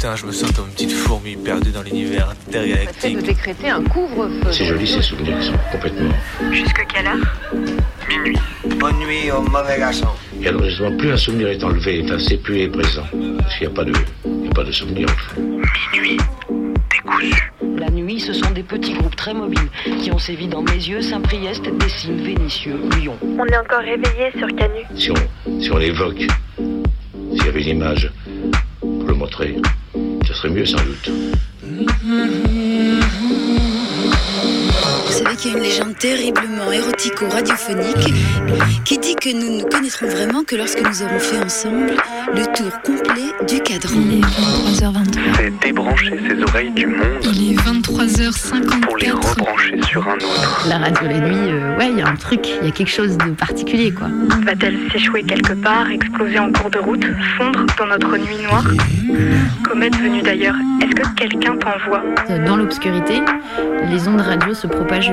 matin, je me sens comme une petite fourmi perdue dans l'univers intergalactique. de décréter un couvre-feu. C'est joli ces souvenirs qui sont complètement. Jusque quelle heure? Minuit. Bonne nuit au mauvais garçon. Et alors justement, plus un souvenir est enlevé, enfin, c'est plus est présent. Parce qu'il n'y a pas de, il y a pas de souvenir au fond. Minuit. Décousu. La nuit, ce sont des petits groupes très mobiles qui ont sévi dans mes yeux, Saint-Priest, Dessines, Vénitieux, Lyon. On est encore réveillé sur Canu. Si on, si on l'évoque, s'il y avait une image pour le montrer, serait mieux sans doute. Y a une légende terriblement érotico-radiophonique qui dit que nous ne connaîtrons vraiment que lorsque nous aurons fait ensemble le tour complet du cadran. Il est 23h23. C'est débrancher ses oreilles du monde Il est 23h54. pour les rebrancher sur un autre. La radio la nuit, euh, ouais, il y a un truc, il y a quelque chose de particulier, quoi. Va-t-elle s'échouer quelque part, exploser en cours de route, fondre dans notre nuit noire? Comète venue d'ailleurs, est-ce que quelqu'un t'envoie? Dans l'obscurité, les ondes radio se propagent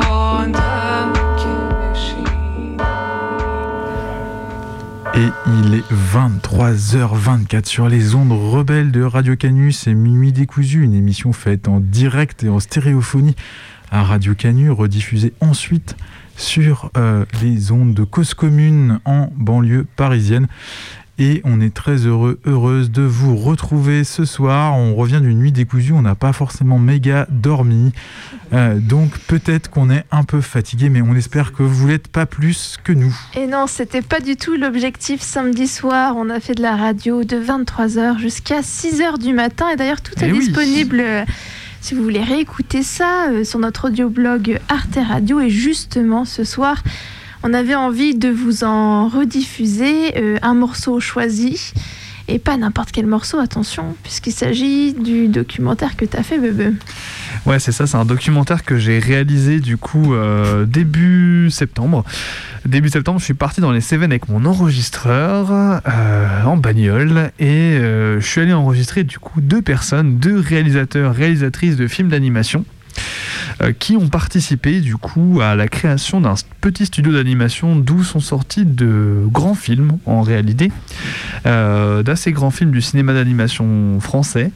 Et il est 23h24 sur les ondes rebelles de Radio Canu. C'est Minuit décousu, une émission faite en direct et en stéréophonie à Radio Canu, rediffusée ensuite sur euh, les ondes de cause commune en banlieue parisienne. Et on est très heureux, heureuse de vous retrouver ce soir. On revient d'une nuit décousue, on n'a pas forcément méga dormi. Euh, donc peut-être qu'on est un peu fatigué, mais on espère que vous l'êtes pas plus que nous. Et non, c'était pas du tout l'objectif samedi soir. On a fait de la radio de 23h jusqu'à 6h du matin. Et d'ailleurs, tout est Eh disponible euh, si vous voulez réécouter ça euh, sur notre audioblog Arte Radio. Et justement, ce soir, on avait envie de vous en rediffuser euh, un morceau choisi. Et pas n'importe quel morceau, attention, puisqu'il s'agit du documentaire que tu as fait, Bebe. Ouais, c'est ça, c'est un documentaire que j'ai réalisé du coup euh, début septembre. Début septembre, je suis parti dans les Cévennes avec mon enregistreur euh, en bagnole et je suis allé enregistrer du coup deux personnes, deux réalisateurs, réalisatrices de films d'animation qui ont participé du coup à la création d'un petit studio d'animation d'où sont sortis de grands films en réalité, euh, d'assez grands films du cinéma d'animation français.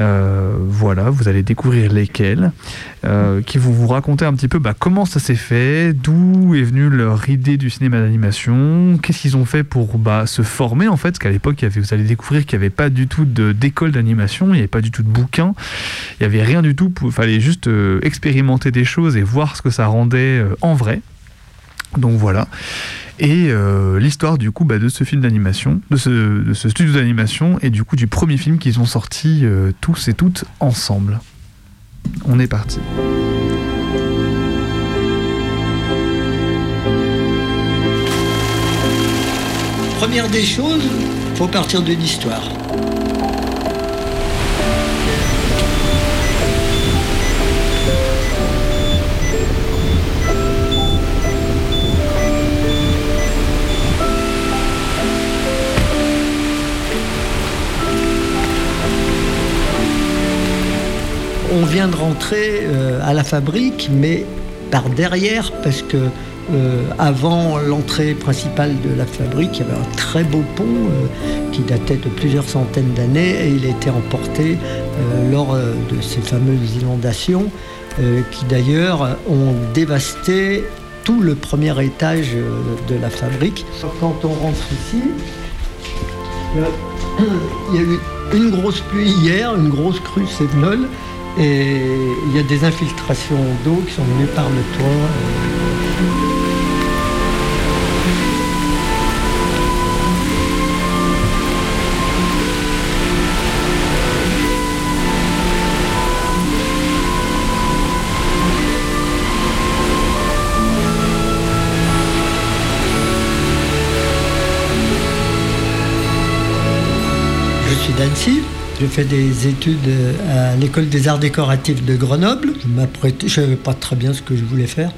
Euh, voilà, vous allez découvrir lesquels, euh, qui vont vous raconter un petit peu bah, comment ça s'est fait, d'où est venue leur idée du cinéma d'animation, qu'est-ce qu'ils ont fait pour bah, se former en fait, parce qu'à l'époque, vous allez découvrir qu'il n'y avait pas du tout d'école d'animation, il n'y avait pas du tout de bouquin, il n'y avait rien du tout, il fallait juste euh, expérimenter des choses et voir ce que ça rendait en vrai. Donc voilà. Et euh, l'histoire du coup bah, de ce film d'animation, de ce, studio d'animation et du coup du premier film qu'ils ont sorti euh, tous et toutes ensemble. On est parti. Première des choses, faut partir d'une histoire. On vient de rentrer euh, à la fabrique, mais par derrière, parce que euh, avant l'entrée principale de la fabrique, il y avait un très beau pont euh, qui datait de plusieurs centaines d'années et il a été emporté lors de ces fameuses inondations qui d'ailleurs ont dévasté tout le premier étage de la fabrique. Quand on rentre ici, il y a eu une grosse pluie hier, une grosse crue sévenole, et il y a des infiltrations d'eau qui sont venues par le toit. Je suis d'Annecy. J'ai fait des études à l'école des arts décoratifs de Grenoble. Je je savais pas très bien ce que je voulais faire.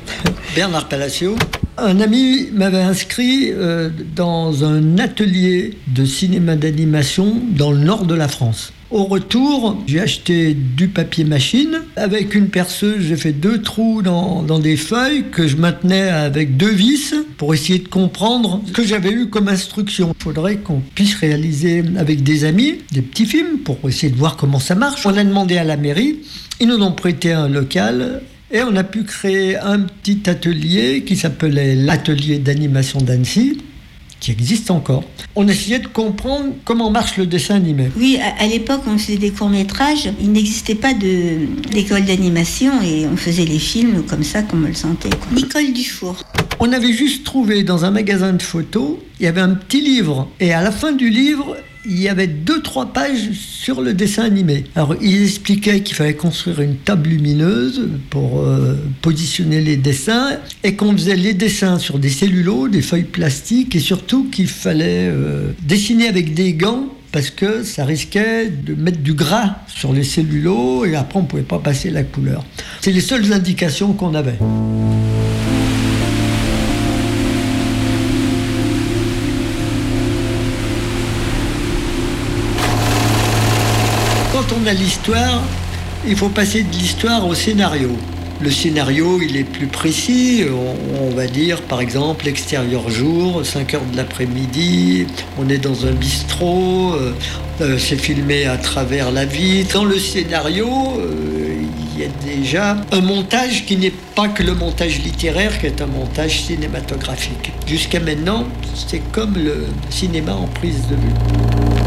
Bernard Palacio, un ami m'avait inscrit euh, dans un atelier de cinéma d'animation dans le nord de la France. Au retour, j'ai acheté du papier machine. Avec une perceuse, j'ai fait deux trous dans, dans, des feuilles que je maintenais avec deux vis pour essayer de comprendre ce que j'avais eu comme instruction. Il faudrait qu'on puisse réaliser avec des amis des petits films pour essayer de voir comment ça marche. On a demandé à la mairie, ils nous ont prêté un local et on a pu créer un petit atelier qui s'appelait l'atelier d'animation d'Annecy qui existe encore. On essayait de comprendre comment marche le dessin animé. Oui, à, à l'époque, on faisait des courts-métrages. Il n'existait pas d'école d'animation et on faisait les films comme ça, comme on le sentait. Quoi. Nicole Dufour. On avait juste trouvé dans un magasin de photos, il y avait un petit livre. Et à la fin du livre, il y avait deux, trois pages sur le dessin animé. Alors, il expliquait qu'il fallait construire une table lumineuse pour euh, positionner les dessins et qu'on faisait les dessins sur des cellulos, des feuilles plastiques et surtout qu'il fallait euh, dessiner avec des gants parce que ça risquait de mettre du gras sur les cellulos et après on ne pouvait pas passer la couleur. C'est les seules indications qu'on avait. L'histoire, il faut passer de l'histoire au scénario. Le scénario, il est plus précis. On, va dire, par exemple, l'extérieur jour, 5 heures de l'après-midi, on est dans un bistrot, euh, c'est filmé à travers la vitre. Dans le scénario, euh, il y a déjà un montage qui n'est pas que le montage littéraire, qui est un montage cinématographique. Jusqu'à maintenant, c'est comme le cinéma en prise de vue.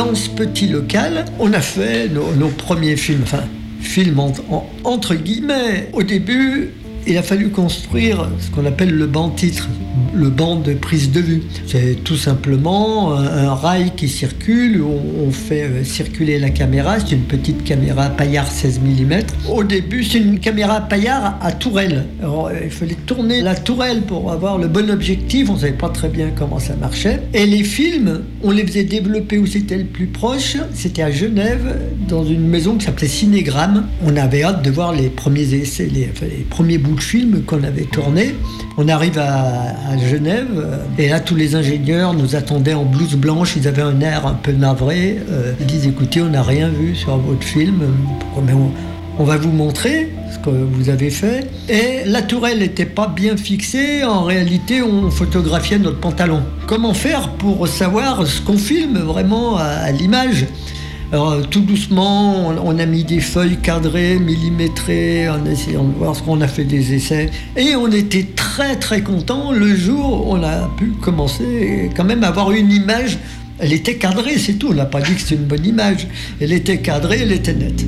Dans ce petit local, on a fait nos, premiers films, enfin, films en, en, entre guillemets. Au début, il a fallu construire ce qu'on appelle le banc titre, le banc de prise de vue. C'est tout simplement un, un, rail qui circule, on, on fait euh, circuler la caméra, c'est une petite caméra paillard 16 mm. Au début, c'est une caméra paillard à tourelle. Euh, il fallait tourner la tourelle pour avoir le bon objectif, on ne savait pas très bien comment ça marchait. Et les films, on les faisait développer où c'était le plus proche, c'était à Genève, dans une maison qui s'appelait Cinégramme. On avait hâte de voir les premiers essais, les, les premiers bouts de film qu'on avait tourné. On arrive à, Genève et là tous les ingénieurs nous attendaient en blouse blanche, ils avaient un air un peu navré. Euh, ils disent écoutez, on n'a rien vu sur votre film, mais on, va vous montrer ce que vous avez fait. Et la tourelle n'était pas bien fixée, en réalité on photographiait notre pantalon. Comment faire pour savoir ce qu'on filme vraiment à l'image? Alors, tout doucement, on, on, a mis des feuilles cadrées, millimétrées, en essayant de voir ce qu'on a fait des essais. Et on était très très contents le jour où on a pu commencer quand même à avoir une image. Elle était cadrée, c'est tout. On n'a pas dit que c'était une bonne image. Elle était cadrée, elle était nette.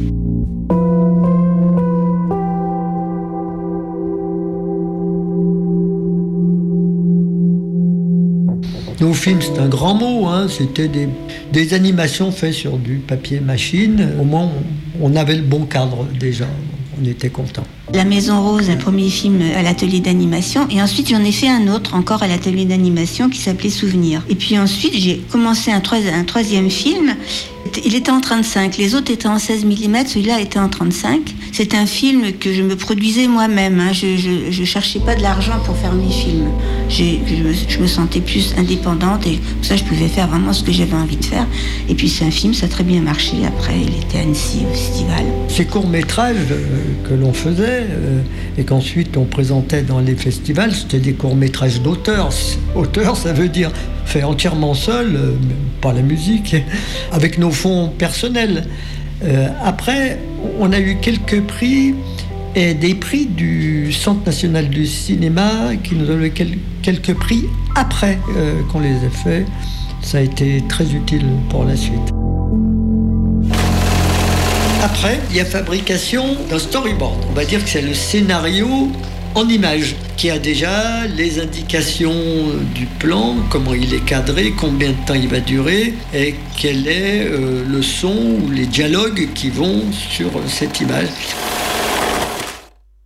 Nos films, c'est un grand mot, hein. c'était des, animations faites sur du papier machine. Au moins, on, on avait le bon cadre déjà, on était content. La Maison Rose, un premier film à l'atelier d'animation, et ensuite j'en ai fait un autre encore à l'atelier d'animation qui s'appelait Souvenir. Et puis ensuite j'ai commencé un, troi un, troisième film. Il était en 35, les autres étaient en 16 mm, celui-là était en 35. C'est un film que je me produisais moi-même. Hein. Je, ne cherchais pas de l'argent pour faire mes films. Je me, sentais plus indépendante et pour ça je pouvais faire vraiment ce que j'avais envie de faire. Et puis c'est un film, ça a très bien marché. Après, il était à Annecy au festival. Ces courts métrages que l'on faisait euh, et qu'ensuite on présentait dans les festivals, c'était des courts-métrages d'auteur. Auteur, ça veut dire fait entièrement seul, euh, pas la musique, avec nos fonds personnels. Euh, après, on a eu quelques prix et des prix du Centre national du cinéma qui nous quel quelques prix après qu'on les ait faits. Ça a été très utile pour la suite. Après, il y a fabrication d'un storyboard. On va dire que c'est le scénario en image qui a déjà les indications du plan, comment il est cadré, combien de temps il va durer et quel est euh, le son ou les dialogues qui vont sur cette image.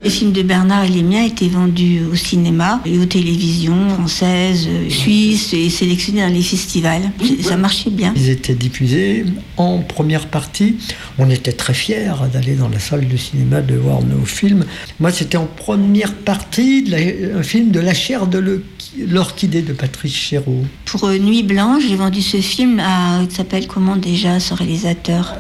Les films de Bernard et les miens étaient vendus au cinéma et aux télévisions françaises, euh, suisses et sélectionnés dans les festivals. Ça marchait bien. Ils étaient diffusés en première partie. On était très fiers d'aller dans la salle de cinéma de voir nos films. Moi, c'était en première partie de la- un film de La chair de l'orchidée de Patrice Chéreau. Pour euh, Nuit Blanche, j'ai vendu ce film à, il s'appelle comment déjà ce réalisateur?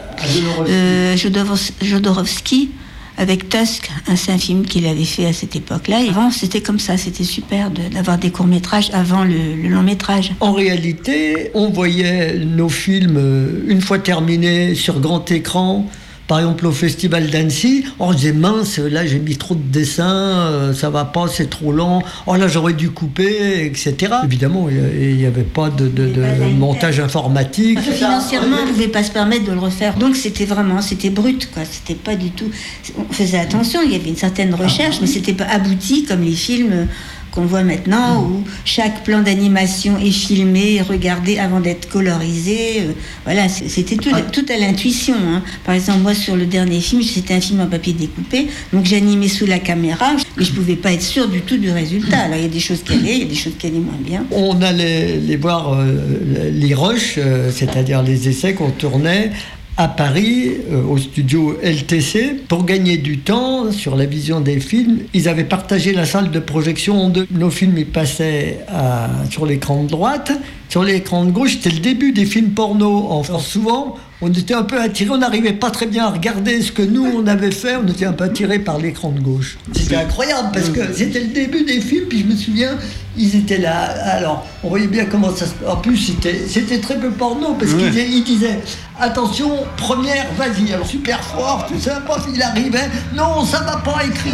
Euh, Jodorowsky, avec Tusk, un- film qu'il avait fait à cette époque-là. Avant, c'était comme ça, c'était super d'avoir des courts-métrages avant le, le long-métrage. En réalité, on voyait nos films euh, une fois terminés sur grand écran. Par exemple, au Festival d'Annecy, on disait mince, là j'ai mis trop de dessins, euh, ça va pas, c'est trop lent, oh là j'aurais dû couper, etc. Évidemment, il n'y avait pas de, de- de montage informatique. Parce que financièrement, on ne pouvait pas se permettre de le refaire. Donc c'était vraiment, c'était brut, quoi. C'était pas du tout. On faisait attention, il y avait une certaine recherche, mais c'était pas abouti comme les films qu'on voit maintenant où chaque plan d'animation est filmé, regardé avant d'être colorisé. Euh, Voilà, c'était tout, tout à l'intuition. hein. Par exemple, moi sur le dernier film, c'était un film en papier découpé, donc j'animais sous la caméra, mais je pouvais pas être sûre du tout du résultat. Alors il y a des choses qui allaient, il y a des choses qui allaient moins bien. On allait les voir euh, les rushs, euh, c'est-à-dire les essais qu'on tournait à Paris, euh, au studio LTC, pour gagner du temps sur la vision des films. Ils avaient partagé la salle de projection en deux. Nos films, passaient à- sur l'écran de droite. Sur l'écran de gauche, c'était le début des films porno. En France, souvent, on était un peu attiré, on n'arrivait pas très bien à regarder ce que nous, on avait fait. On était un peu attiré par l'écran de gauche. C'était incroyable parce que c'était le début des films, puis je me souviens, ils étaient là. Alors, on voyait bien comment ça se. En plus, c'était, c'était très peu porno parce Ouais. qu'ils disaient, attention, première, vas-y. Alors, super fort, tout ça, pof, il arrivait. Non, ça va pas écrire.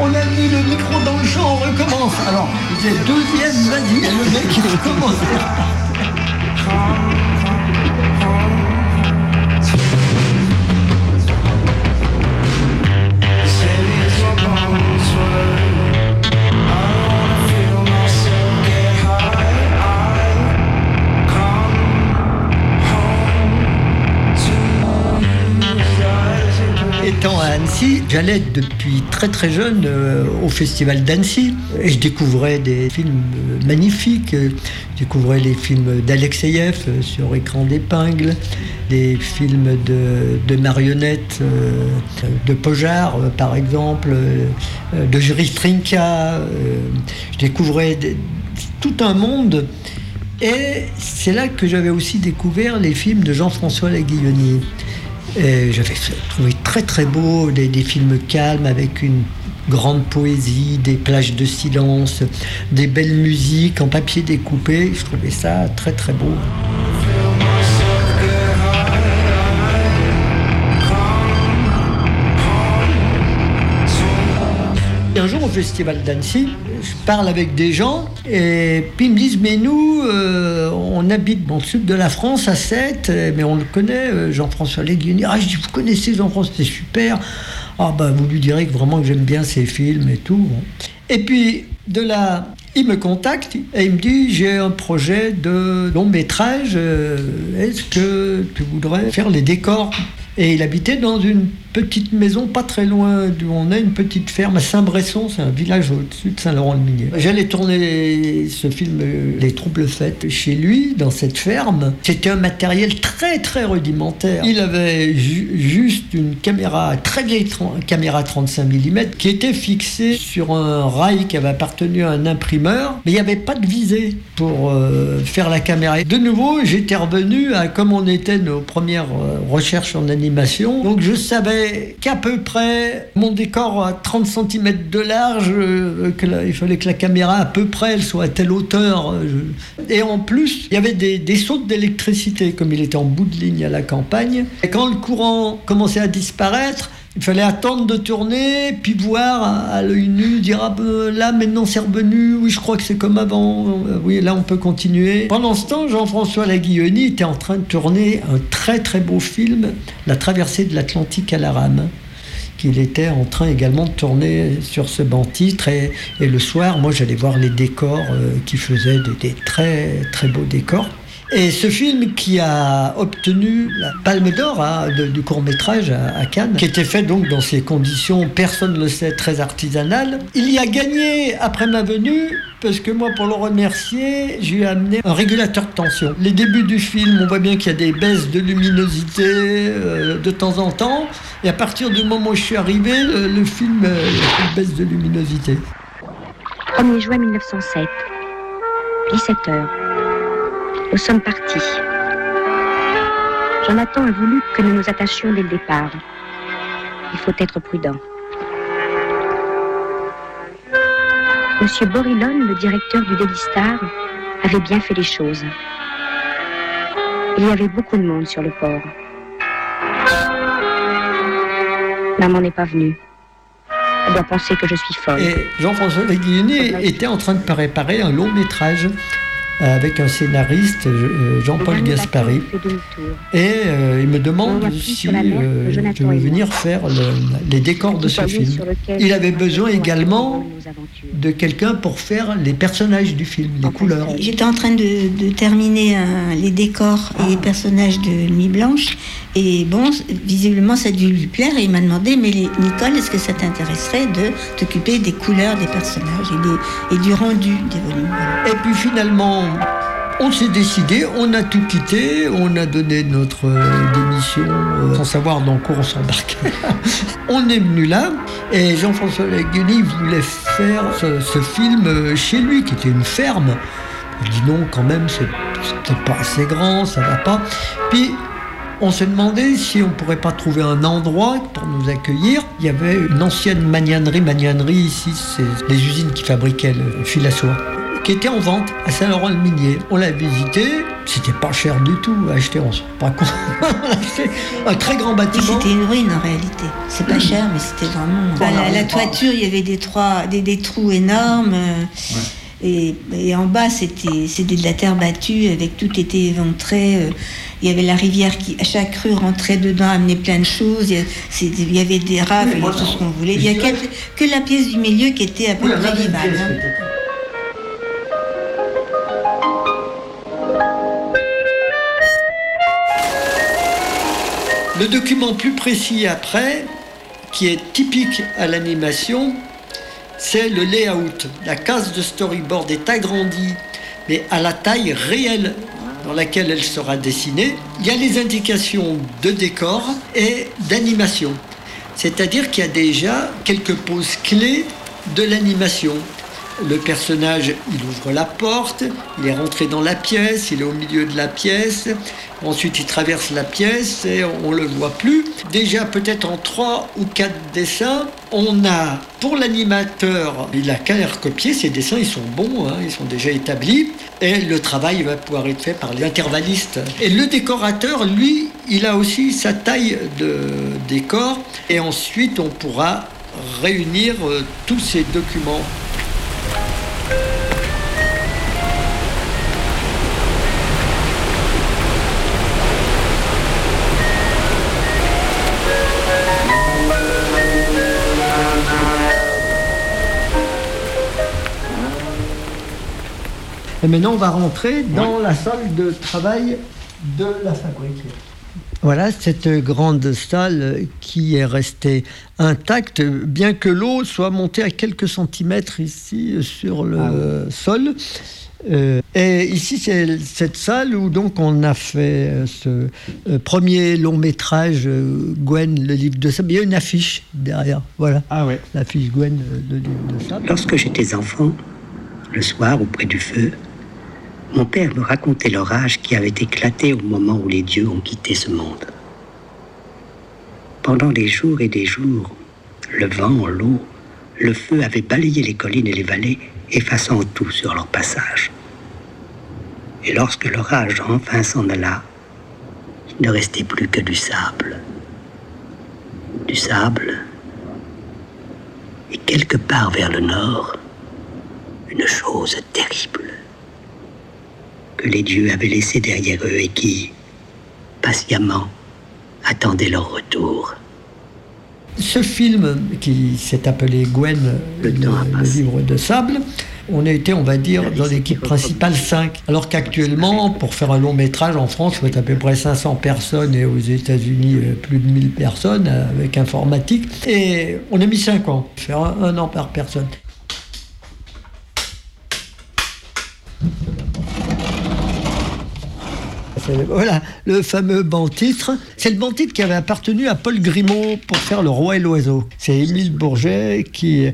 On a mis le micro dans le champ, on recommence. Alors, il disait deuxième, vas-y. Le mec, il recommençait. Étant à Annecy, j'allais depuis très très jeune euh, au festival d'Annecy et je découvrais des films euh, magnifiques. Je découvrais les films d'Alexeyev euh, sur écran d'épingle, des films de, marionnettes de Pojar par exemple, de Juris Trinka. je découvrais tout un monde. Et c'est là que j'avais aussi découvert les films de Jean-François Laguilloni. Et J'avais trouvé très très beau des, des films calmes avec une grande poésie, des plages de silence, des belles musiques en papier découpé. Je trouvais ça très très beau. Festival d'Annecy, je parle avec des gens et puis ils me disent mais nous euh, on habite dans le sud de la France à Sète euh, mais on le connaît euh, Jean-François Léguini. Ah je dis vous connaissez Jean-François c'est super. Ah bah vous lui direz que vraiment que j'aime bien ses films et tout. Et puis de là il me contacte et il me dit j'ai un projet de long métrage. Est-ce que tu voudrais faire les décors? Et il habitait dans une petite maison pas très loin d'où on est, une petite ferme à Saint-Bresson, c'est un village au-dessus de Saint-Laurent-le-Minier. J'allais tourner ce film euh, Les Troubles Faites chez lui, dans cette ferme. C'était un matériel très très rudimentaire. Il avait ju- juste une caméra, très vieille caméra 35 mm, qui était fixée sur un rail qui avait appartenu à un imprimeur, mais il n'y avait pas de visée pour euh, faire la caméra. De nouveau, j'étais revenu à comme on était nos premières euh, recherches en animation. Donc je savais qu'à peu près mon décor à 30 cm de large, euh, il fallait que la caméra à peu près soit à telle hauteur. euh, Et en plus, il y avait des, des sautes d'électricité, comme il était en bout de ligne à la campagne. Et quand le courant commençait à disparaître, il fallait attendre de tourner, puis voir à, l'œil nu, dire ah ben, là maintenant c'est revenu, oui je crois que c'est comme avant, Euh, oui là on peut continuer. Pendant ce temps, Jean-François Laguilloni était en train de tourner un très très beau film, La traversée de l'Atlantique à la rame qu'il était en train également de tourner sur ce banc titre. Et, le soir moi j'allais voir les décors euh, qui faisaient des très très beaux décors Et ce film qui a obtenu la Palme d'Or hein, du court métrage à, Cannes, qui était fait donc dans ces conditions, personne ne le sait, très artisanales, il y a gagné après ma venue. Parce que moi, pour le remercier, je lui ai amené un régulateur de tension. Les débuts du film, on voit bien qu'il y a des baisses de luminosité euh, de temps en temps. Et à partir du moment où je suis arrivé, le, le film euh, baisse de luminosité. 1er juin 1907, 17 heures. Nous sommes partis. Jonathan a voulu que nous nous attachions dès le départ. Il faut être prudent. Monsieur Borilon, le directeur du Daily Star, avait bien fait les choses. Il y avait beaucoup de monde sur le port. Maman n'est pas venue. Elle doit penser que je suis folle. Et Jean-François Leguigny était en train de préparer un long métrage avec un scénariste, euh, Jean-Paul Gaspari. Et euh, il me demande si euh, je veux venir faire le- les décors de ce film. Il avait besoin également de quelqu'un pour faire les personnages du film, les couleurs. J'étais en train de, de terminer un- les décors et les personnages de Nuit Blanche. Et bon, visiblement, ça a dû lui plaire. Et il m'a demandé, mais les- Nicole, est-ce que ça t'intéresserait de t'occuper des couleurs des personnages et, des- et du rendu des volumes Voilà. Et puis finalement, on s'est décidé, on a tout quitté, on a donné notre euh, démission euh, sans savoir dans quoi on s'embarquait. on est venu là et Jean-François Leguigny voulait faire ce, ce film euh, chez lui, qui était une ferme. Il dit non, quand même, c'est c'est peut-être pas assez grand, ça va pas. Puis on s'est demandé si on pourrait pas trouver un endroit pour nous accueillir. Il y avait une ancienne magnanerie, magnanerie ici, c'est les usines qui fabriquaient le fil à soie, qui était en vente à Saint-Laurent-le-Minier. On l'a visité, c'était pas cher du tout à acheter, on se rend pas compte. On a acheté un très grand bâtiment. C'était une ruine en réalité. C'est pas cher, mais c'était vraiment. La, toiture, il y avait des, trois, des, des trous énormes. Et, et en bas, c'était c'était de la terre battue, avec tout était éventré. euh, Il y avait la rivière qui, à chaque rue, rentrait dedans, amenait plein de choses. Il y, a- c'était- il y avait des rafles, il y avait tout ce qu'on voulait. Il y a que, que la pièce du milieu qui était à peu Oui, près vivable. hein. Le document plus précis après, qui est typique à l'animation, c'est le layout. La case de storyboard est agrandie, mais à la taille réelle dans laquelle elle sera dessinée. Il y a les indications de décor et d'animation. C'est-à-dire qu'il y a déjà quelques poses clés de l'animation. Le personnage, il ouvre la porte, il est rentré dans la pièce, il est au milieu de la pièce, ensuite il traverse la pièce et on ne le voit plus. Déjà peut-être en trois ou quatre dessins, on a pour l'animateur, il a qu'à les recopier, ces dessins ils sont bons, hein, ils sont déjà établis, et le travail va pouvoir être fait par les intervallistes. Et le décorateur, lui, il a aussi sa taille de décor, et ensuite on pourra réunir euh, tous ces documents. Et maintenant, on va rentrer dans la salle de travail de la fabrique. Voilà cette grande salle qui est restée intacte, bien que l'eau soit montée à quelques centimètres ici sur le sol. Euh, et ici, c'est cette salle où donc on a fait euh, ce euh, premier long métrage Gwen, le livre de sable. Il y a une affiche derrière, voilà. Ah ouais. L'affiche Gwen, le livre de sable. Lorsque j'étais enfant, le soir auprès du feu, mon père me racontait l'orage qui avait éclaté au moment où les dieux ont quitté ce monde. Pendant des jours et des jours, le vent, l'eau, le feu avaient balayé les collines et les vallées, effaçant tout sur leur passage. Et lorsque l'orage enfin s'en alla, il ne restait plus que du sable. Du sable, et quelque part vers le nord, une chose terrible que les dieux avaient laissée derrière eux et qui, patiemment, attendait leur retour. Ce film qui s'est appelé Gwen, le, le livre de sable, on a été, on va dire, dans l'équipe principale 5. Alors qu'actuellement, pour faire un long métrage en France, il faut être à peu près 500 personnes et aux États-Unis, euh, plus de 1000 personnes avec informatique. Et on a mis 5 ans, faire un, un an par personne. Voilà, le fameux banc-titre. C'est le banc-titre qui avait appartenu à Paul Grimaud pour faire Le Roi et l'Oiseau. C'est Émile Bourget qui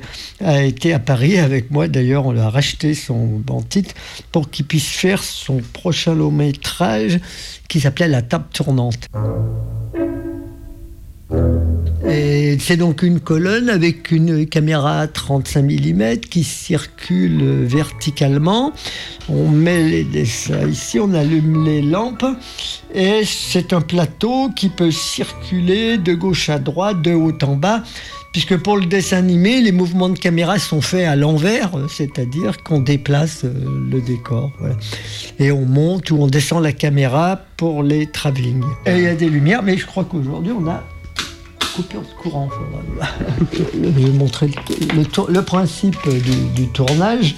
a été à Paris avec moi. D'ailleurs, on lui a racheté son banc-titre pour qu'il puisse faire son prochain long métrage qui s'appelait La table tournante. C'est donc une colonne avec une caméra 35 mm qui circule verticalement. On met les dessins ici, on allume les lampes et c'est un plateau qui peut circuler de gauche à droite, de haut en bas. Puisque pour le dessin animé, les mouvements de caméra sont faits à l'envers, c'est-à-dire qu'on déplace euh, le décor. Et on monte ou on descend la caméra pour les travelling. Et il y a des lumières, mais je crois qu'aujourd'hui on a coupure de courant. Je vais montrer le, principe du, tournage.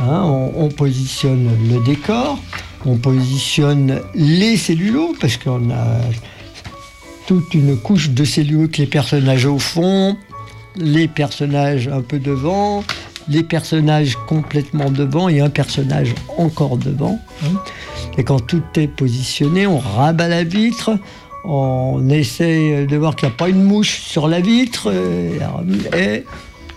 Hein, on, on positionne le décor, on positionne les cellulos, parce qu'on a toute une couche de cellulos avec les personnages au fond, les personnages un peu devant, les personnages complètement devant et un personnage encore devant. hein. Et quand tout est positionné, on rabat la vitre, on essaie de voir qu'il n'y a pas une mouche sur la vitre, euh,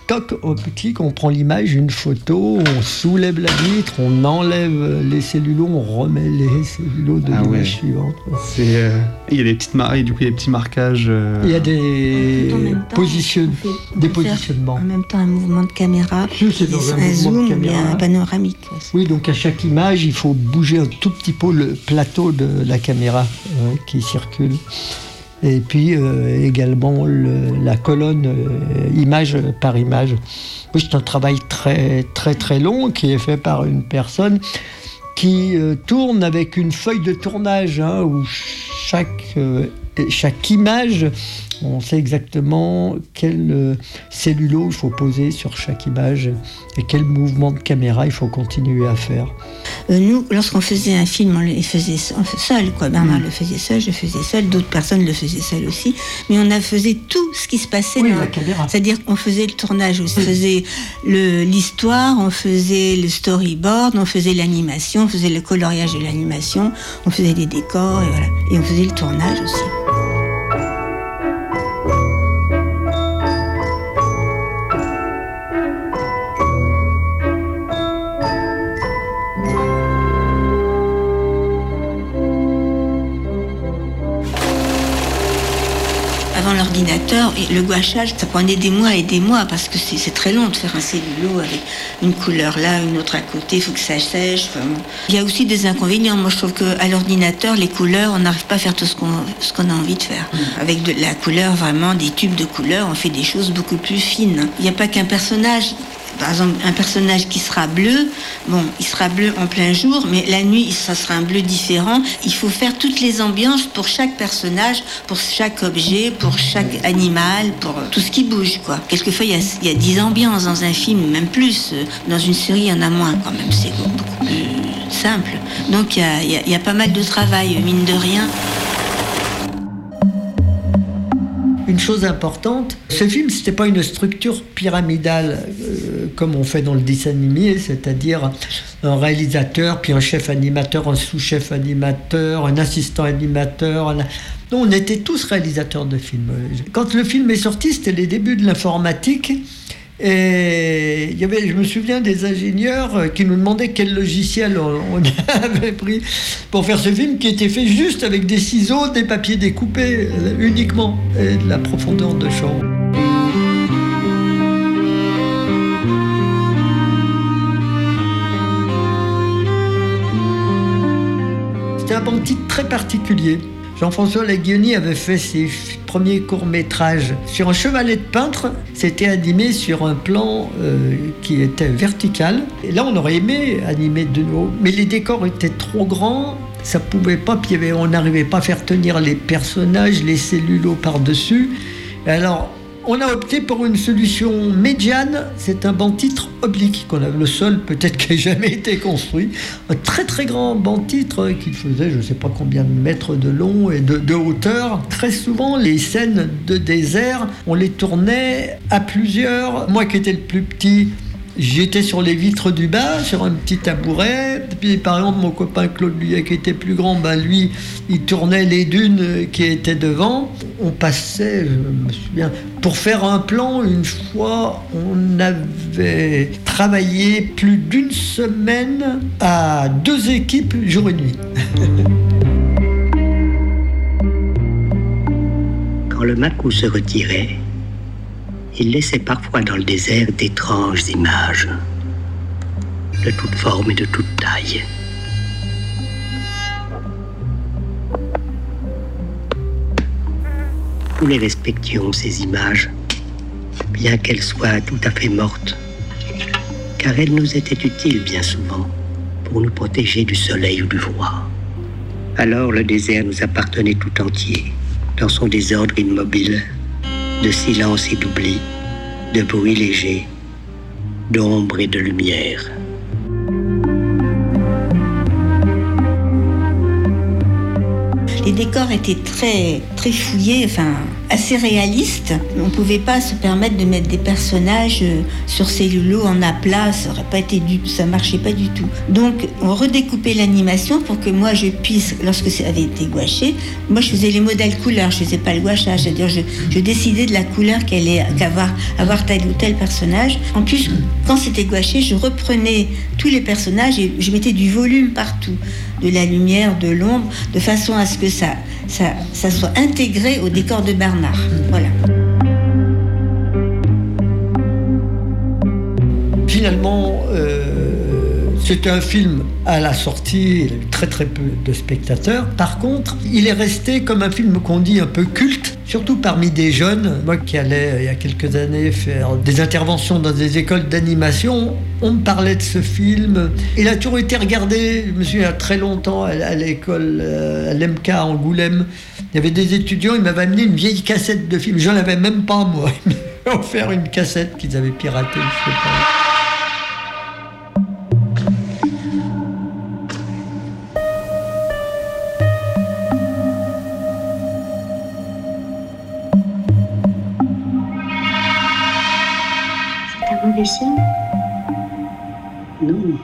toc, on clique, on prend l'image, une photo, on soulève la vitre, on enlève les cellulos, on remet les cellulos de Ah l'image ouais. suivante. C'est, euh, Il y a des petites marques, du coup, il y a des petits marquages. euh, Il y a des, temps, positionnements. En même temps, un mouvement de caméra, c'est dans un un mouvement de zoom bien un panoramique. Oui, donc à chaque image, il faut bouger un tout petit peu le plateau de la caméra euh, qui circule. Et puis euh, également le- la colonne euh, image par image. C'est un travail très très très long qui est fait par une personne qui euh, tourne avec une feuille de tournage hein, où chaque, chaque image, on sait exactement quel euh, cellulo il faut poser sur chaque image et quel mouvement de caméra il faut continuer à faire. Euh, nous, lorsqu'on faisait un film, on le faisait seul. Quoi. Mm. Bernard le faisait seul, je faisais seul, d'autres personnes le faisaient seul aussi. Mais on a faisait tout ce qui se passait. Oui, dans- la caméra. C'est-à-dire qu'on faisait le tournage, on faisait l'histoire, on faisait le storyboard, on faisait l'animation, on faisait le coloriage de l'animation, on faisait les décors et voilà. Et on faisait le tournage aussi. Avant l'ordinateur, le gouachage, ça prenait des mois et des mois parce que c'est très long de faire un cellulo avec une couleur là, une autre à côté, il faut que ça sèche. enfin. Il y a aussi des inconvénients. Moi, je trouve qu'à l'ordinateur, les couleurs, on n'arrive pas à faire tout ce qu'on ce qu'on a envie de faire. Avec de la couleur, vraiment, des tubes de couleurs, on fait des choses beaucoup plus fines. Il n'y a pas qu'un personnage. Par exemple, un personnage qui sera bleu, bon, il sera bleu en plein jour, mais la nuit, ça sera un bleu différent. Il faut faire toutes les ambiances pour chaque personnage, pour chaque objet, pour chaque animal, pour euh, tout ce qui bouge, quoi. Quelquefois, il y a, 10 ambiances dans un film, même plus. Euh, Dans une série, il y en a moins, quand même. C'est beaucoup plus simple. Donc, il y a- il y a pas mal de travail, mine de rien. Une chose importante, ce film, c'était pas une structure pyramidale euh, comme on fait dans le dessin animé, c'est-à-dire un réalisateur, puis un chef animateur, un sous-chef animateur, un assistant animateur. un- Non, on était tous réalisateurs de films. Quand le film est sorti, c'était les débuts de l'informatique. Et il y avait, je me souviens des ingénieurs euh, qui nous demandaient quel logiciel on, avait pris pour faire ce film qui était fait juste avec des ciseaux, des papiers découpés euh, uniquement et de la profondeur de champ. C'était un titre très particulier. Jean-François Laguioni avait fait ses premiers courts-métrages sur un chevalet de peintre. C'était animé sur un plan euh, qui était vertical. Et là, on aurait aimé animer de nouveau. Mais les décors étaient trop grands. Ça pouvait pas, on n'arrivait pas à faire tenir les personnages, les cellulos par-dessus. Alors, on a opté pour une solution médiane. C'est un banc titre oblique qu'on a le seul peut-être qui ait jamais été construit. Un très très grand banc titre qui faisait je ne sais pas combien de mètres de long et de, de hauteur. Très souvent les scènes de désert, on les tournait à plusieurs. Moi qui étais le plus petit, J'étais sur les vitres du bas, sur un petit tabouret. Puis, par exemple, mon copain Claude Luyet, qui était plus grand, ben, lui, il tournait les dunes qui étaient devant. On passait, je me souviens, pour faire un plan, une fois, on avait travaillé plus d'une semaine à deux équipes, jour et nuit. Quand le Macou se retirait, il laissait parfois dans le désert d'étranges images, de toutes formes et de toutes tailles. Nous les respections, ces images, bien qu'elles soient tout à fait mortes, car elles nous étaient utiles bien souvent pour nous protéger du soleil ou du froid. Alors le désert nous appartenait tout entier, dans son désordre immobile, de silence et d'oubli, de bruit léger, d'ombre et de lumière. Les décors étaient très, très fouillés, enfin assez réalistes. On ne pouvait pas se permettre de mettre des personnages euh, sur cellulo en aplat, ça aurait pas été du, ça marchait pas du tout. Donc on redécoupait l'animation pour que moi je puisse, lorsque ça avait été gouaché, moi je faisais les modèles couleurs, je faisais pas le gouachage, c'est-à-dire je, décidais de la couleur qu'allait qu'avoir avoir tel ou tel personnage. En plus, quand c'était gouaché, je reprenais tous les personnages et je mettais du volume partout, de la lumière, de l'ombre, de façon à ce que ça, soit intégré au décor de Voilà. Finalement, euh, c'était un film à la sortie, très très peu de spectateurs. Par contre, il est resté comme un film qu'on dit un peu culte, surtout parmi des jeunes. Moi qui allais il y a quelques années faire des interventions dans des écoles d'animation, on me parlait de ce film. Il a toujours été regardé, je me souviens, il y a très longtemps à, l'école, euh, à l'MK à Angoulême. Il y avait des étudiants, ils m'avaient amené une vieille cassette de film. J'en avais même pas, moi. Ils m'avaient offert une cassette qu'ils avaient piratée, je sais pas. Signe Non,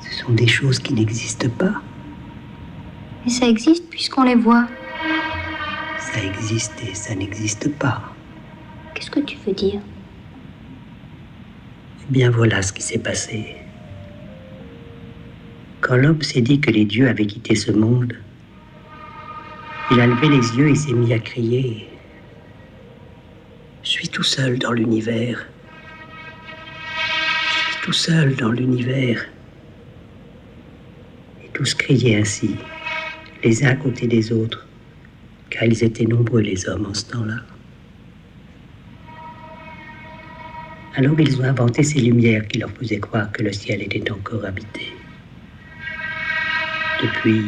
ce sont des choses qui n'existent pas. Mais ça existe puisqu'on les voit. Ça existe et ça n'existe pas. Qu'est-ce que tu veux dire? Eh bien voilà ce qui s'est passé. Quand l'homme s'est dit que les dieux avaient quitté ce monde, il a levé les yeux et s'est mis à crier. Je suis tout seul dans l'univers. Tout seul dans l'univers. Et tous criaient ainsi, les uns à côté des autres, car ils étaient nombreux les hommes en ce temps-là. Alors ils ont inventé ces lumières qui leur faisaient croire que le ciel était encore habité. Depuis,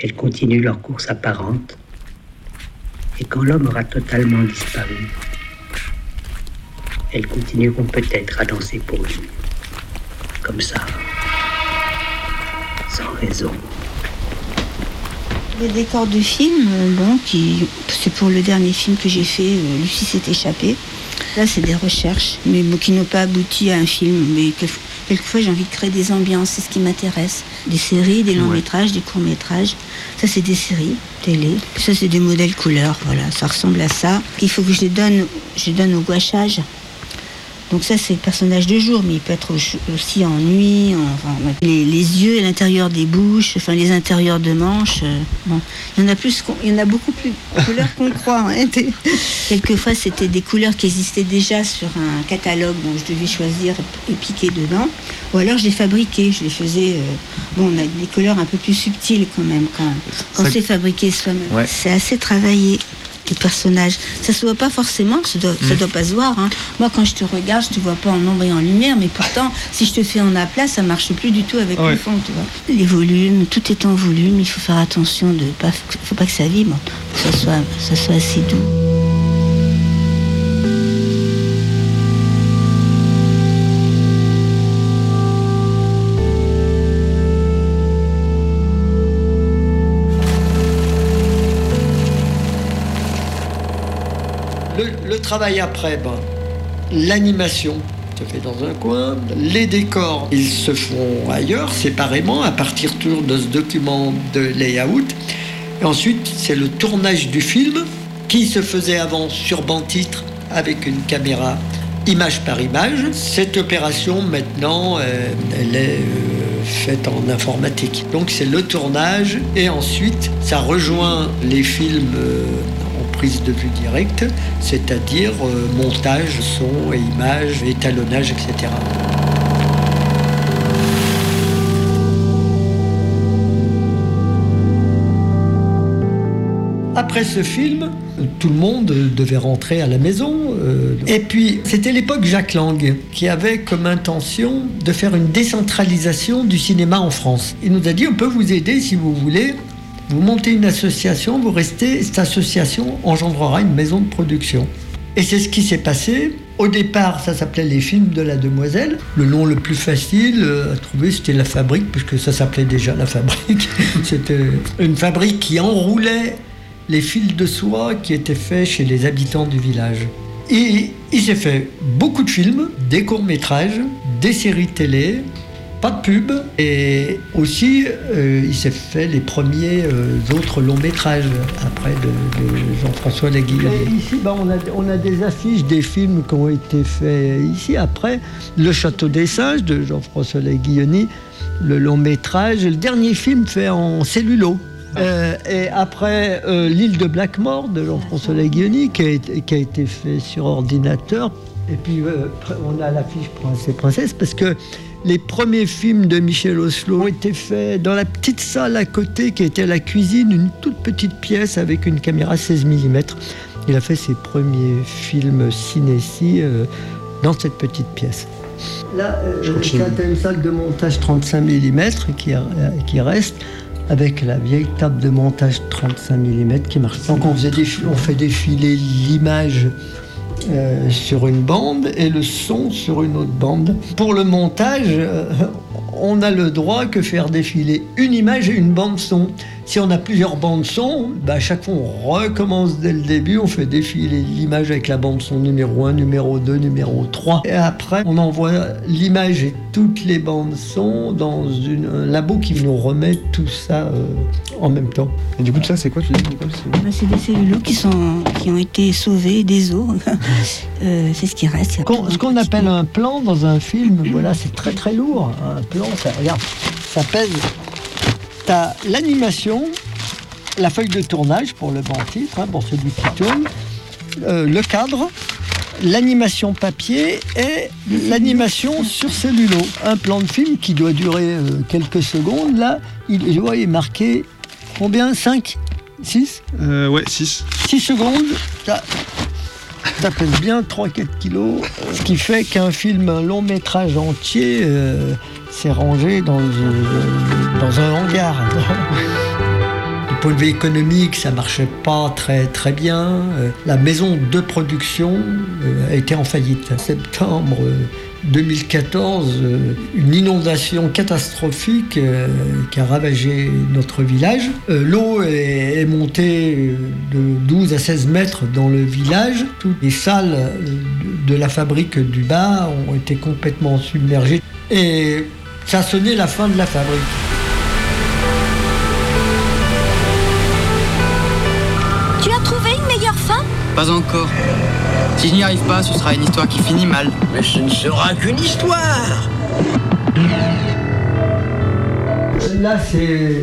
elles continuent leur course apparente, et quand l'homme aura totalement disparu, elles continueront peut-être à danser pour lui, comme ça, sans raison. Les décors de film, euh, bon, qui, c'est pour le dernier film que j'ai fait, euh, Lucie s'est échappée. Là, c'est des recherches, mais bon, qui n'ont pas abouti à un film. Mais quel- quelquefois, j'ai envie de créer des ambiances, c'est ce qui m'intéresse. Des séries, des longs métrages, des courts métrages. Ça, c'est des séries télé. Ça, c'est des modèles couleurs. Voilà, ça ressemble à ça. Il faut que je les donne, je les donne au gouachage. Donc ça, c'est le personnage de jour, mais il peut être au- aussi en nuit, en- enfin, les, les yeux à l'intérieur des bouches, enfin les intérieurs de manches. euh, bon. Il y en a plus, il y en a beaucoup plus de couleurs qu'on croit. hein. Quelquefois, c'était des couleurs qui existaient déjà sur un catalogue, donc je devais choisir et piquer dedans. Ou alors, je les fabriquais, je les faisais. euh, bon, on a des couleurs un peu plus subtiles quand même quand, c'est fabriqué soi-même. Ouais. C'est assez travaillé les personnages. Ça se voit pas forcément, ça doit, ça Mm. doit pas se voir. hein. Moi, quand je te regarde, je te vois pas en ombre et en lumière, mais pourtant, si je te fais en aplat, ça marche plus du tout avec Ouais. le fond, tu vois. Les volumes, tout est en volume. Il faut faire attention de pas, faut pas que ça vibre, que ça soit, ça soit assez doux. Le, travail après, ben, l'animation se fait dans un coin, les décors, ils se font ailleurs, séparément, à partir toujours de ce document de layout. Ensuite, c'est le tournage du film qui se faisait avant sur banc-titre avec une caméra image par image. Cette opération, maintenant, euh, elle est euh, faite en informatique. Donc c'est le tournage et ensuite, ça rejoint les films euh, prise de vue directe, c'est-à-dire euh, montage, son et image, étalonnage, etc. Après ce film, tout le monde devait rentrer à la maison. euh, Et puis, c'était l'époque Jacques Lang, qui avait comme intention de faire une décentralisation du cinéma en France. Il nous a dit, on peut vous aider si vous voulez. Vous montez une association, vous restez, cette association engendrera une maison de production. Et c'est ce qui s'est passé. Au départ, ça s'appelait les films de la demoiselle. Le nom le plus facile euh, à trouver, c'était la fabrique, puisque ça s'appelait déjà la fabrique. c'était une fabrique qui enroulait les fils de soie qui étaient faits chez les habitants du village. Et il s'est fait beaucoup de films, des courts-métrages, des séries télé, pas de pub, et aussi euh, il s'est fait les premiers euh, autres longs-métrages après de, de Jean-François Laguillonnet. Ici, bah, on, a, on a des affiches des films qui ont été faits ici. Après, Le Château des Singes de Jean-François Laguilloni, le long-métrage, le dernier film fait en cellulo. Euh, et après, euh, L'île de Blackmore de Jean-François Laguioni, qui qui a été fait sur ordinateur. Et puis, euh, on a l'affiche Prince et Princesse, parce que les premiers films de Michel Oslo ont été faits dans la petite salle à côté, qui était la cuisine, une toute petite pièce avec une caméra 16 mm. Il a fait ses premiers films cinéci euh, dans cette petite pièce. Là, euh, c'est une salle de montage 35 mm qui, euh, qui reste avec la vieille table de montage 35 mm qui marche. Donc on, faisait on fait défiler l'image euh, sur une bande et le son sur une autre bande. Pour le montage, euh, on a le droit que faire défiler une image et une bande son. Si on a plusieurs bandes son, bah, à chaque fois on recommence dès le début, on fait défiler l'image avec la bande son numéro 1, numéro 2, numéro 3. Et après, on envoie l'image et toutes les bandes son dans une, un labo qui nous remet tout ça euh, en même temps. Et du coup, ça, c'est quoi tu dis, Nicole C'est- Bah, C'est des cellulos qui, sont, qui ont été sauvés des eaux. Euh, c'est ce qui reste. Ce qu'on appelle un plan dans un film, voilà, c'est très très lourd. Un plan, ça, regarde, ça pèse. T'as l'animation, la feuille de tournage pour le banc titre, hein, pour celui qui tourne, euh, le cadre, l'animation papier et l'animation sur cellulo. Un plan de film qui doit durer euh, quelques secondes, là, il, je vois, il est marqué combien? 5 6 Euh, ouais, 6. 6 secondes, ça, ça pèse bien 3-4 kilos, euh, ce qui fait qu'un film, un long métrage entier, s'est rangé dans, euh, dans un hangar. Du point de vue économique, ça marchait pas très très bien. Euh, La maison de production euh, a été en faillite. En septembre euh, 2014, euh, une inondation catastrophique qui a ravagé notre village. L'eau est, montée de 12 à 16 mètres dans le village. Toutes les salles de la fabrique du bas ont été complètement submergées. Et ça sonné la fin de la fabrique. Tu as trouvé une meilleure fin? Pas encore. Si je n'y arrive pas, ce sera une histoire qui finit mal. Mais ce ne sera qu'une histoire Là, c'est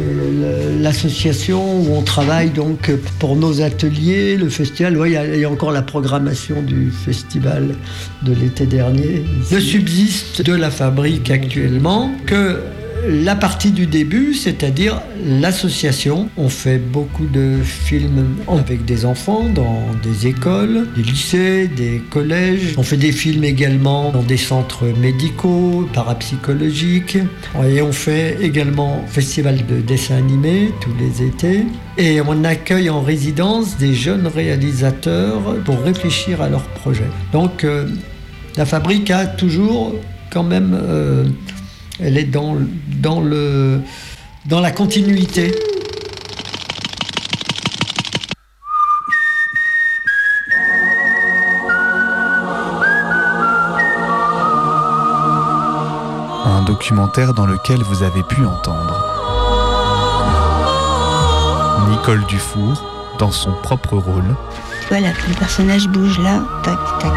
l'association où on travaille donc pour nos ateliers, le festival. Il y, a- il encore la programmation du festival de l'été dernier. Ne subsiste de la fabrique actuellement que la partie du début, c'est-à-dire l'association. On fait beaucoup de films avec des enfants dans des écoles, des lycées, des collèges. On fait des films également dans des centres médicaux, parapsychologiques. Et on fait également festival de dessin animé tous les étés. Et on accueille en résidence des jeunes réalisateurs pour réfléchir à leurs projets. Donc euh, la fabrique a toujours quand même... euh, elle est dans, le, dans la continuité. Un documentaire dans lequel vous avez pu entendre Nicole Dufour dans son propre rôle. Voilà, le personnage bouge là, tac, tac.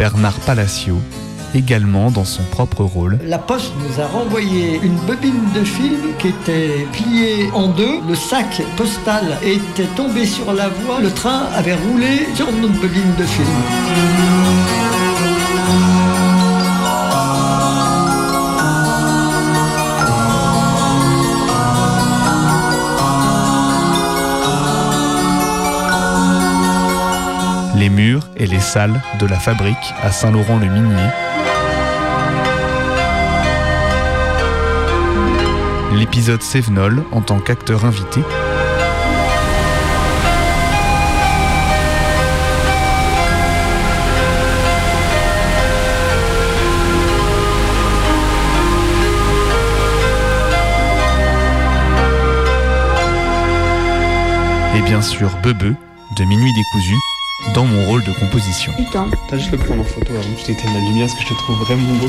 Bernard Palacio, également dans son propre rôle. La Poste nous a renvoyé une bobine de film qui était pliée en deux. Le sac postal était tombé sur la voie. Le train avait roulé sur notre bobine de film. Et les salles de la fabrique à Saint-Laurent-le-Minier. L'épisode Sévenol en tant qu'acteur invité. Et bien sûr Bebe de Minuit décousu dans mon rôle de composition. Putain. T'as juste le prendre en photo avant que je t'éteigne la lumière parce que je te trouve vraiment beau.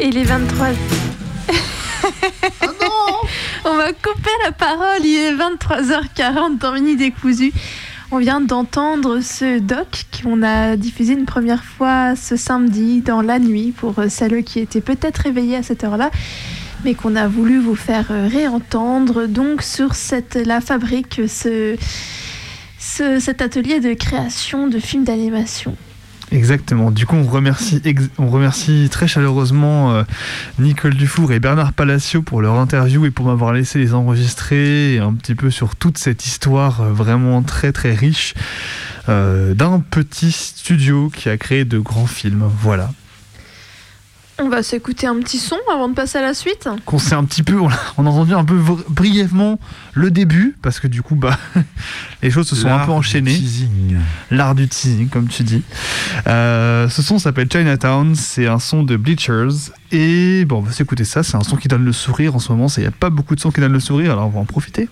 Il est 23. On va couper la parole, il est 23h40 dans Mini Décousu. On vient d'entendre ce doc qu'on a diffusé une première fois ce samedi dans la nuit pour celles qui étaient peut-être réveillées à cette heure-là, mais qu'on a voulu vous faire réentendre donc sur cette, la fabrique, ce, ce- cet atelier de création de films d'animation. Exactement. Du coup, on remercie, on remercie très chaleureusement euh, Nicole Dufour et Bernard Palacio pour leur interview et pour m'avoir laissé les enregistrer un petit peu sur toute cette histoire euh, vraiment très très riche euh, d'un petit studio qui a créé de grands films. Voilà. On va s'écouter un petit son avant de passer à la suite. Qu'on sait un petit peu, on a, on a entendu un peu brièvement le début parce que du coup, bah, les choses se sont un L'art peu du enchaînées. teasing. L'art du teasing, comme tu dis. Euh, ce son s'appelle Chinatown, c'est un son de Bleachers. Et bon, on va s'écouter ça, c'est un son qui donne le sourire en ce moment. Il n'y a pas beaucoup de sons qui donnent le sourire, alors on va en profiter.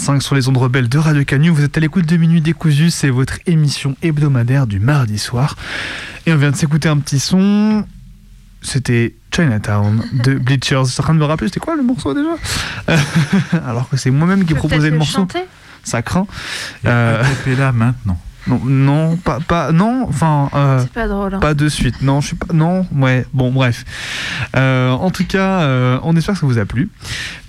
23h45 sur les ondes rebelles de Radio Canu. Vous êtes à l'écoute de Minuit Décousu, c'est votre émission hebdomadaire du mardi soir. Et on vient de s'écouter un petit son. C'était Chinatown de Bleachers. Je suis en train de me rappeler, c'était quoi le morceau déjà? Alors que c'est moi-même qui proposais le morceau. Ça craint. Euh... là maintenant. Non, non, pas, pas, non, enfin. Euh, c'est pas drôle. Hein. Pas de suite. Non, je suis pas. Non, ouais. Bon, bref. Euh, en tout cas, euh, on espère que ça vous a plu.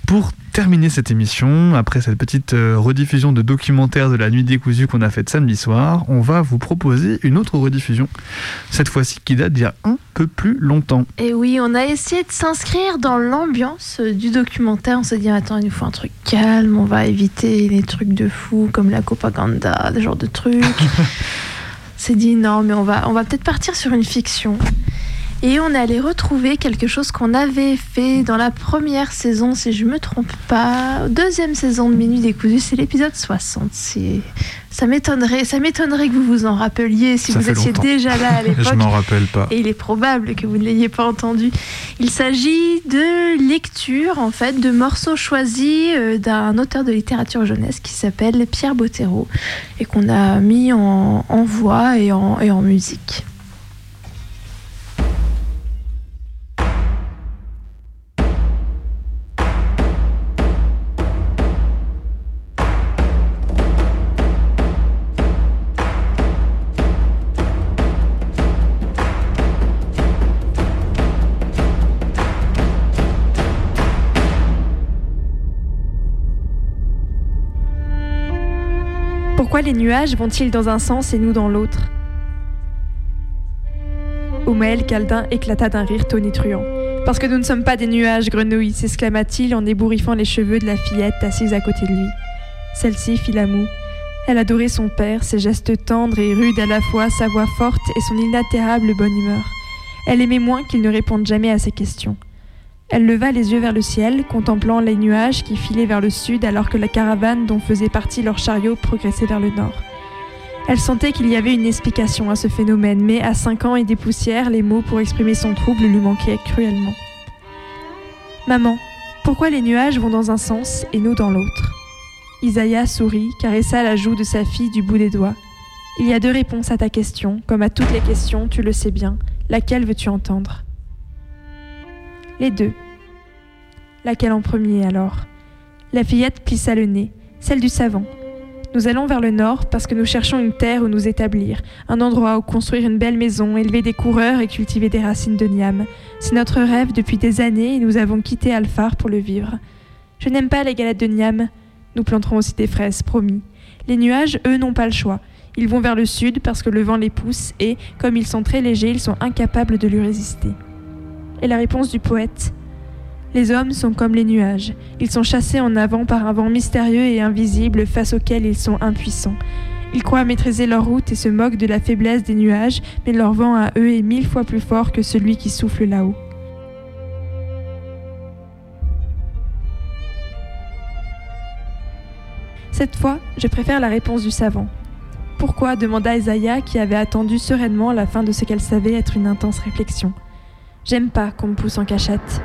Pour terminer cette émission, après cette petite euh, rediffusion de documentaire de la nuit décousue qu'on a faite samedi soir, on va vous proposer une autre rediffusion. Cette fois-ci qui date d'il y a un peu plus longtemps. Et oui, on a essayé de s'inscrire dans l'ambiance du documentaire. On s'est dit, attends, il nous faut un truc calme, on va éviter les trucs de fou comme la propaganda, des genres de trucs. on s'est dit, non, mais on va, on va peut-être partir sur une fiction. Et on allé retrouver quelque chose qu'on avait fait dans la première saison, si je me trompe pas. Deuxième saison de Minuit décousu, c'est l'épisode 60. Ça m'étonnerait, ça m'étonnerait que vous vous en rappeliez si Ça vous étiez longtemps. déjà là à l'époque. Je m'en rappelle pas. Et il est probable que vous ne l'ayez pas entendu. Il s'agit de lecture, en fait, de morceaux choisis euh, d'un auteur de littérature jeunesse qui s'appelle Pierre Bottero et qu'on a mis en, en voix et en, et en musique. Les nuages vont-ils dans un sens et nous dans l'autre Omaël Caldin éclata d'un rire tonitruant. Parce que nous ne sommes pas des nuages, grenouille, s'exclama-t-il en ébouriffant les cheveux de la fillette assise à côté de lui. Celle-ci fit la moue. Elle adorait son père, ses gestes tendres et rudes à la fois, sa voix forte et son inaltérable bonne humeur. Elle aimait moins qu'il ne réponde jamais à ses questions. Elle leva les yeux vers le ciel, contemplant les nuages qui filaient vers le sud alors que la caravane dont faisait partie leur chariot progressait vers le nord. Elle sentait qu'il y avait une explication à ce phénomène, mais à cinq ans et des poussières, les mots pour exprimer son trouble lui manquaient cruellement. Maman, pourquoi les nuages vont dans un sens et nous dans l'autre? Isaiah sourit, caressa la joue de sa fille du bout des doigts. Il y a deux réponses à ta question, comme à toutes les questions, tu le sais bien. Laquelle veux-tu entendre? Les deux. Laquelle en premier alors? La fillette plissa le nez, celle du savant. Nous allons vers le nord parce que nous cherchons une terre où nous établir, un endroit où construire une belle maison, élever des coureurs et cultiver des racines de niam. C'est notre rêve depuis des années et nous avons quitté Alphar pour le vivre. Je n'aime pas les galettes de niam. Nous planterons aussi des fraises, promis. Les nuages, eux, n'ont pas le choix. Ils vont vers le sud parce que le vent les pousse et, comme ils sont très légers, ils sont incapables de lui résister. Et la réponse du poète? Les hommes sont comme les nuages. Ils sont chassés en avant par un vent mystérieux et invisible face auquel ils sont impuissants. Ils croient maîtriser leur route et se moquent de la faiblesse des nuages, mais leur vent à eux est mille fois plus fort que celui qui souffle là-haut. Cette fois, je préfère la réponse du savant. Pourquoi demanda Isaiah qui avait attendu sereinement la fin de ce qu'elle savait être une intense réflexion. J'aime pas qu'on me pousse en cachette.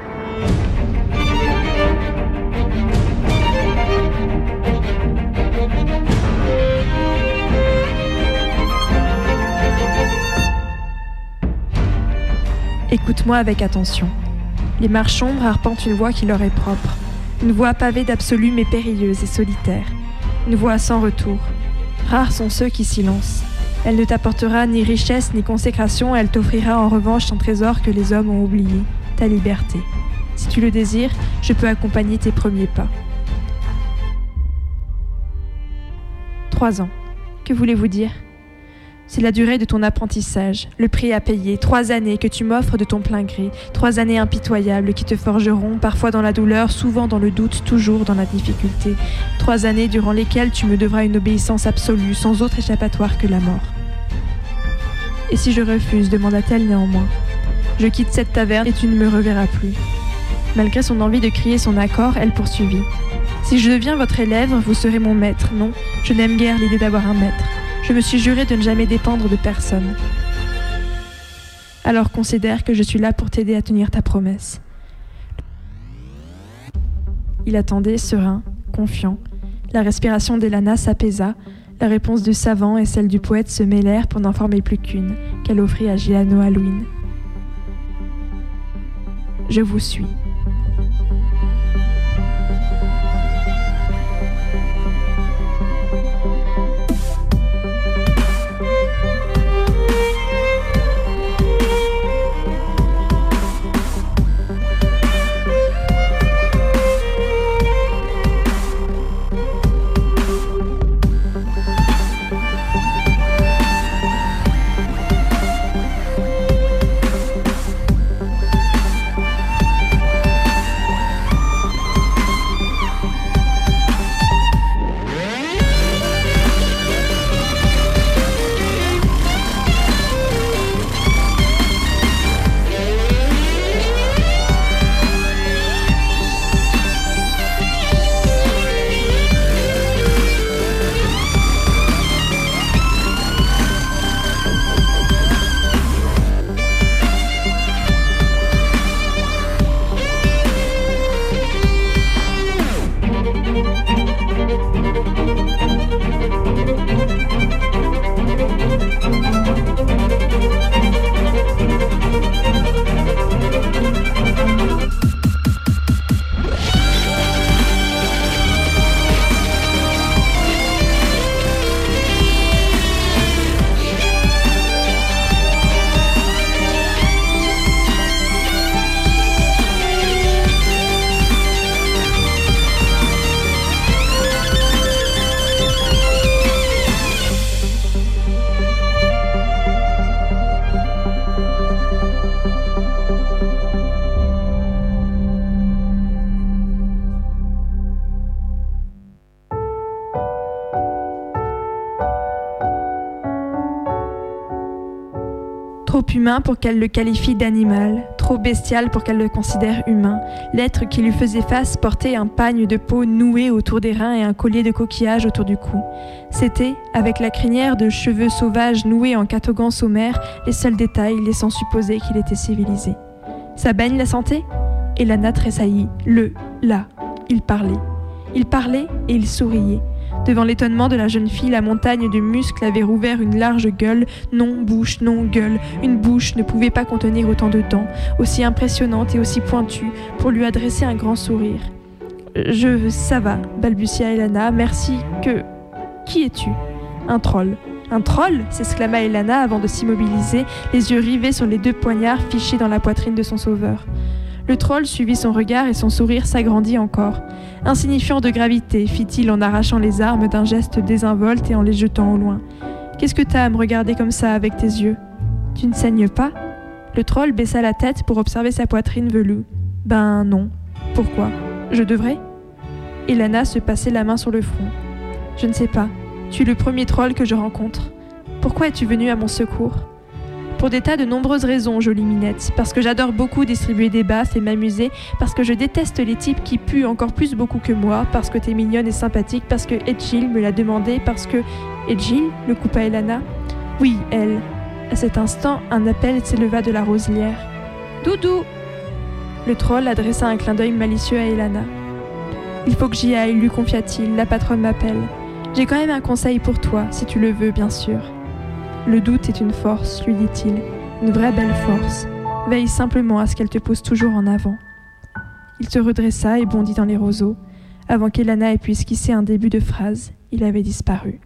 Écoute-moi avec attention. Les marchombres arpentent une voie qui leur est propre. Une voie pavée d'absolu mais périlleuse et solitaire. Une voie sans retour. Rares sont ceux qui s'y lancent. Elle ne t'apportera ni richesse ni consécration, elle t'offrira en revanche un trésor que les hommes ont oublié, ta liberté. Si tu le désires, je peux accompagner tes premiers pas. Trois ans. Que voulez-vous dire? C'est la durée de ton apprentissage, le prix à payer, trois années que tu m'offres de ton plein gré, trois années impitoyables qui te forgeront, parfois dans la douleur, souvent dans le doute, toujours dans la difficulté, trois années durant lesquelles tu me devras une obéissance absolue, sans autre échappatoire que la mort. Et si je refuse demanda-t-elle néanmoins. Je quitte cette taverne et tu ne me reverras plus. Malgré son envie de crier son accord, elle poursuivit. Si je deviens votre élève, vous serez mon maître. Non, je n'aime guère l'idée d'avoir un maître. Je me suis juré de ne jamais dépendre de personne. Alors considère que je suis là pour t'aider à tenir ta promesse. Il attendait, serein, confiant. La respiration d'Elana s'apaisa, la réponse du savant et celle du poète se mêlèrent pour n'en former plus qu'une, qu'elle offrit à Gilano Halloween. Je vous suis. Trop humain pour qu'elle le qualifie d'animal, trop bestial pour qu'elle le considère humain, l'être qui lui faisait face portait un pagne de peau noué autour des reins et un collier de coquillages autour du cou. C'était, avec la crinière de cheveux sauvages noués en catogan sommaire, les seuls détails laissant supposer qu'il était civilisé. Ça baigne la santé? Elana tressaillit. Le, là, il parlait. Il parlait et il souriait. Devant l'étonnement de la jeune fille, la montagne de muscles avait rouvert une large gueule. Non, bouche, non, gueule. Une bouche ne pouvait pas contenir autant de dents, aussi impressionnante et aussi pointue, pour lui adresser un grand sourire. Je. ça va, balbutia Elana. Merci. Que. Qui es-tu? Un troll. Un troll? s'exclama Elana avant de s'immobiliser, les yeux rivés sur les deux poignards fichés dans la poitrine de son sauveur. Le troll suivit son regard et son sourire s'agrandit encore. Insignifiant de gravité, fit-il en arrachant les armes d'un geste désinvolte et en les jetant au loin. Qu'est-ce que t'as à me regarder comme ça avec tes yeux? Tu ne saignes pas? Le troll baissa la tête pour observer sa poitrine velue. Ben non. Pourquoi? Je devrais? Elana se passait la main sur le front. Je ne sais pas. Tu es le premier troll que je rencontre. Pourquoi es-tu venu à mon secours? Pour des tas de nombreuses raisons, jolie minette. Parce que j'adore beaucoup distribuer des baffes et m'amuser. Parce que je déteste les types qui puent encore plus beaucoup que moi. Parce que t'es mignonne et sympathique. Parce que Edgil me l'a demandé. Parce que. Edgil le coupa Elana? Oui, elle. À cet instant, un appel s'éleva de la roselière. Doudou Le troll adressa un clin d'œil malicieux à Elana. Il faut que j'y aille, lui confia-t-il. La patronne m'appelle. J'ai quand même un conseil pour toi, si tu le veux, bien sûr. Le doute est une force, lui dit-il, une vraie belle force. Veille simplement à ce qu'elle te pousse toujours en avant. Il se redressa et bondit dans les roseaux. Avant qu'Elana ait pu esquisser un début de phrase, il avait disparu.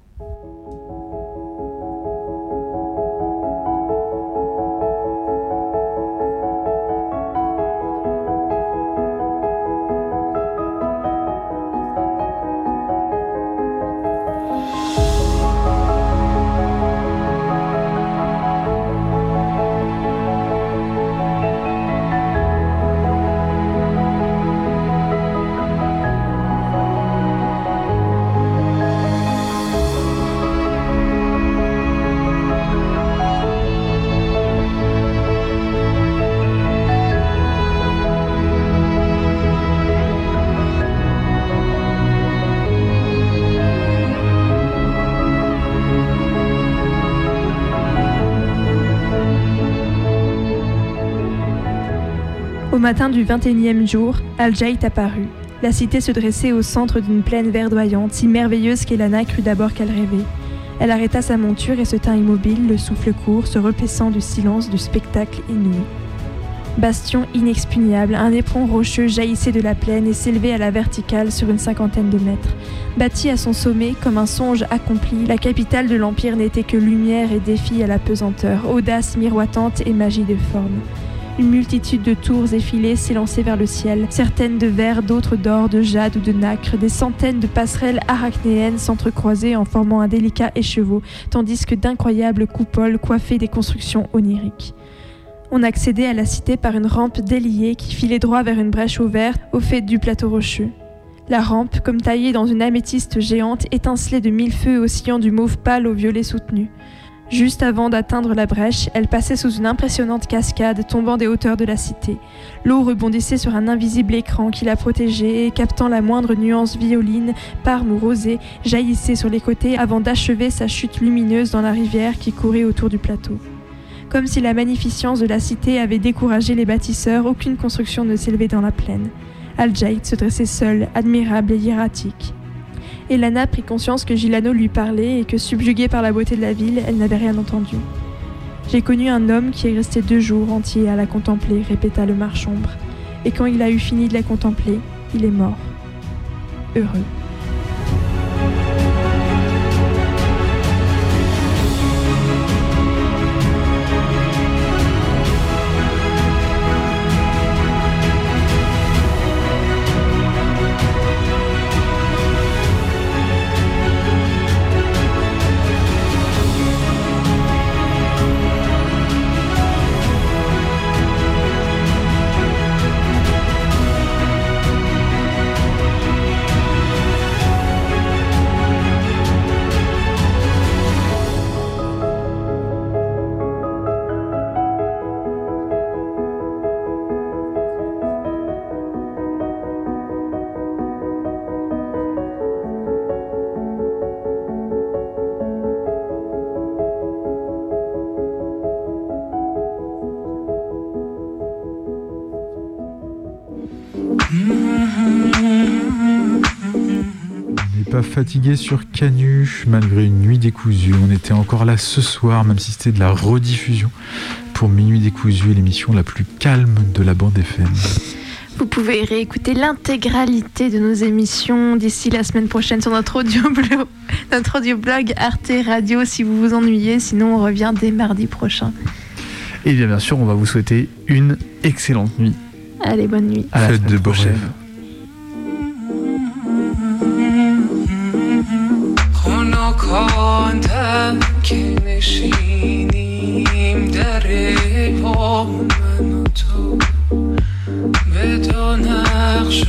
Matin du 21e jour, Al-Jait apparut. La cité se dressait au centre d'une plaine verdoyante, si merveilleuse qu'Elana crut d'abord qu'elle rêvait. Elle arrêta sa monture et se tint immobile, le souffle court, se repaissant du silence du spectacle inouï. Bastion inexpugnable, un éperon rocheux jaillissait de la plaine et s'élevait à la verticale sur une cinquantaine de mètres. Bâtie à son sommet comme un songe accompli, la capitale de l'Empire n'était que lumière et défi à la pesanteur, audace miroitante et magie de forme. Une multitude de tours effilées s'élançaient vers le ciel, certaines de verre, d'autres d'or, de jade ou de nacre. Des centaines de passerelles arachnéennes s'entrecroisaient en formant un délicat écheveau, tandis que d'incroyables coupoles coiffaient des constructions oniriques. On accédait à la cité par une rampe déliée qui filait droit vers une brèche ouverte au fait du plateau rocheux. La rampe, comme taillée dans une améthyste géante, étincelait de mille feux oscillant du mauve pâle au violet soutenu. Juste avant d'atteindre la brèche, elle passait sous une impressionnante cascade tombant des hauteurs de la cité. L'eau rebondissait sur un invisible écran qui la protégeait et, captant la moindre nuance violine, parme ou rosée, jaillissait sur les côtés avant d'achever sa chute lumineuse dans la rivière qui courait autour du plateau. Comme si la magnificence de la cité avait découragé les bâtisseurs, aucune construction ne s'élevait dans la plaine. al se dressait seul, admirable et hiératique. Elana prit conscience que Gilano lui parlait et que, subjuguée par la beauté de la ville, elle n'avait rien entendu. J'ai connu un homme qui est resté deux jours entiers à la contempler, répéta le marchombre. Et quand il a eu fini de la contempler, il est mort. Heureux. Fatigué sur Canu, malgré une nuit décousue. On était encore là ce soir, même si c'était de la rediffusion, pour Minuit décousu, l'émission la plus calme de la bande FM. Vous pouvez réécouter l'intégralité de nos émissions d'ici la semaine prochaine sur notre audio -blog Arte Radio si vous vous ennuyez. Sinon, on revient dès mardi prochain. Et bien, bien sûr, on va vous souhaiter une excellente nuit. Allez, bonne nuit. À la Faites de prochaine. خواندم که نشینیم در پا من و تو به دو نقش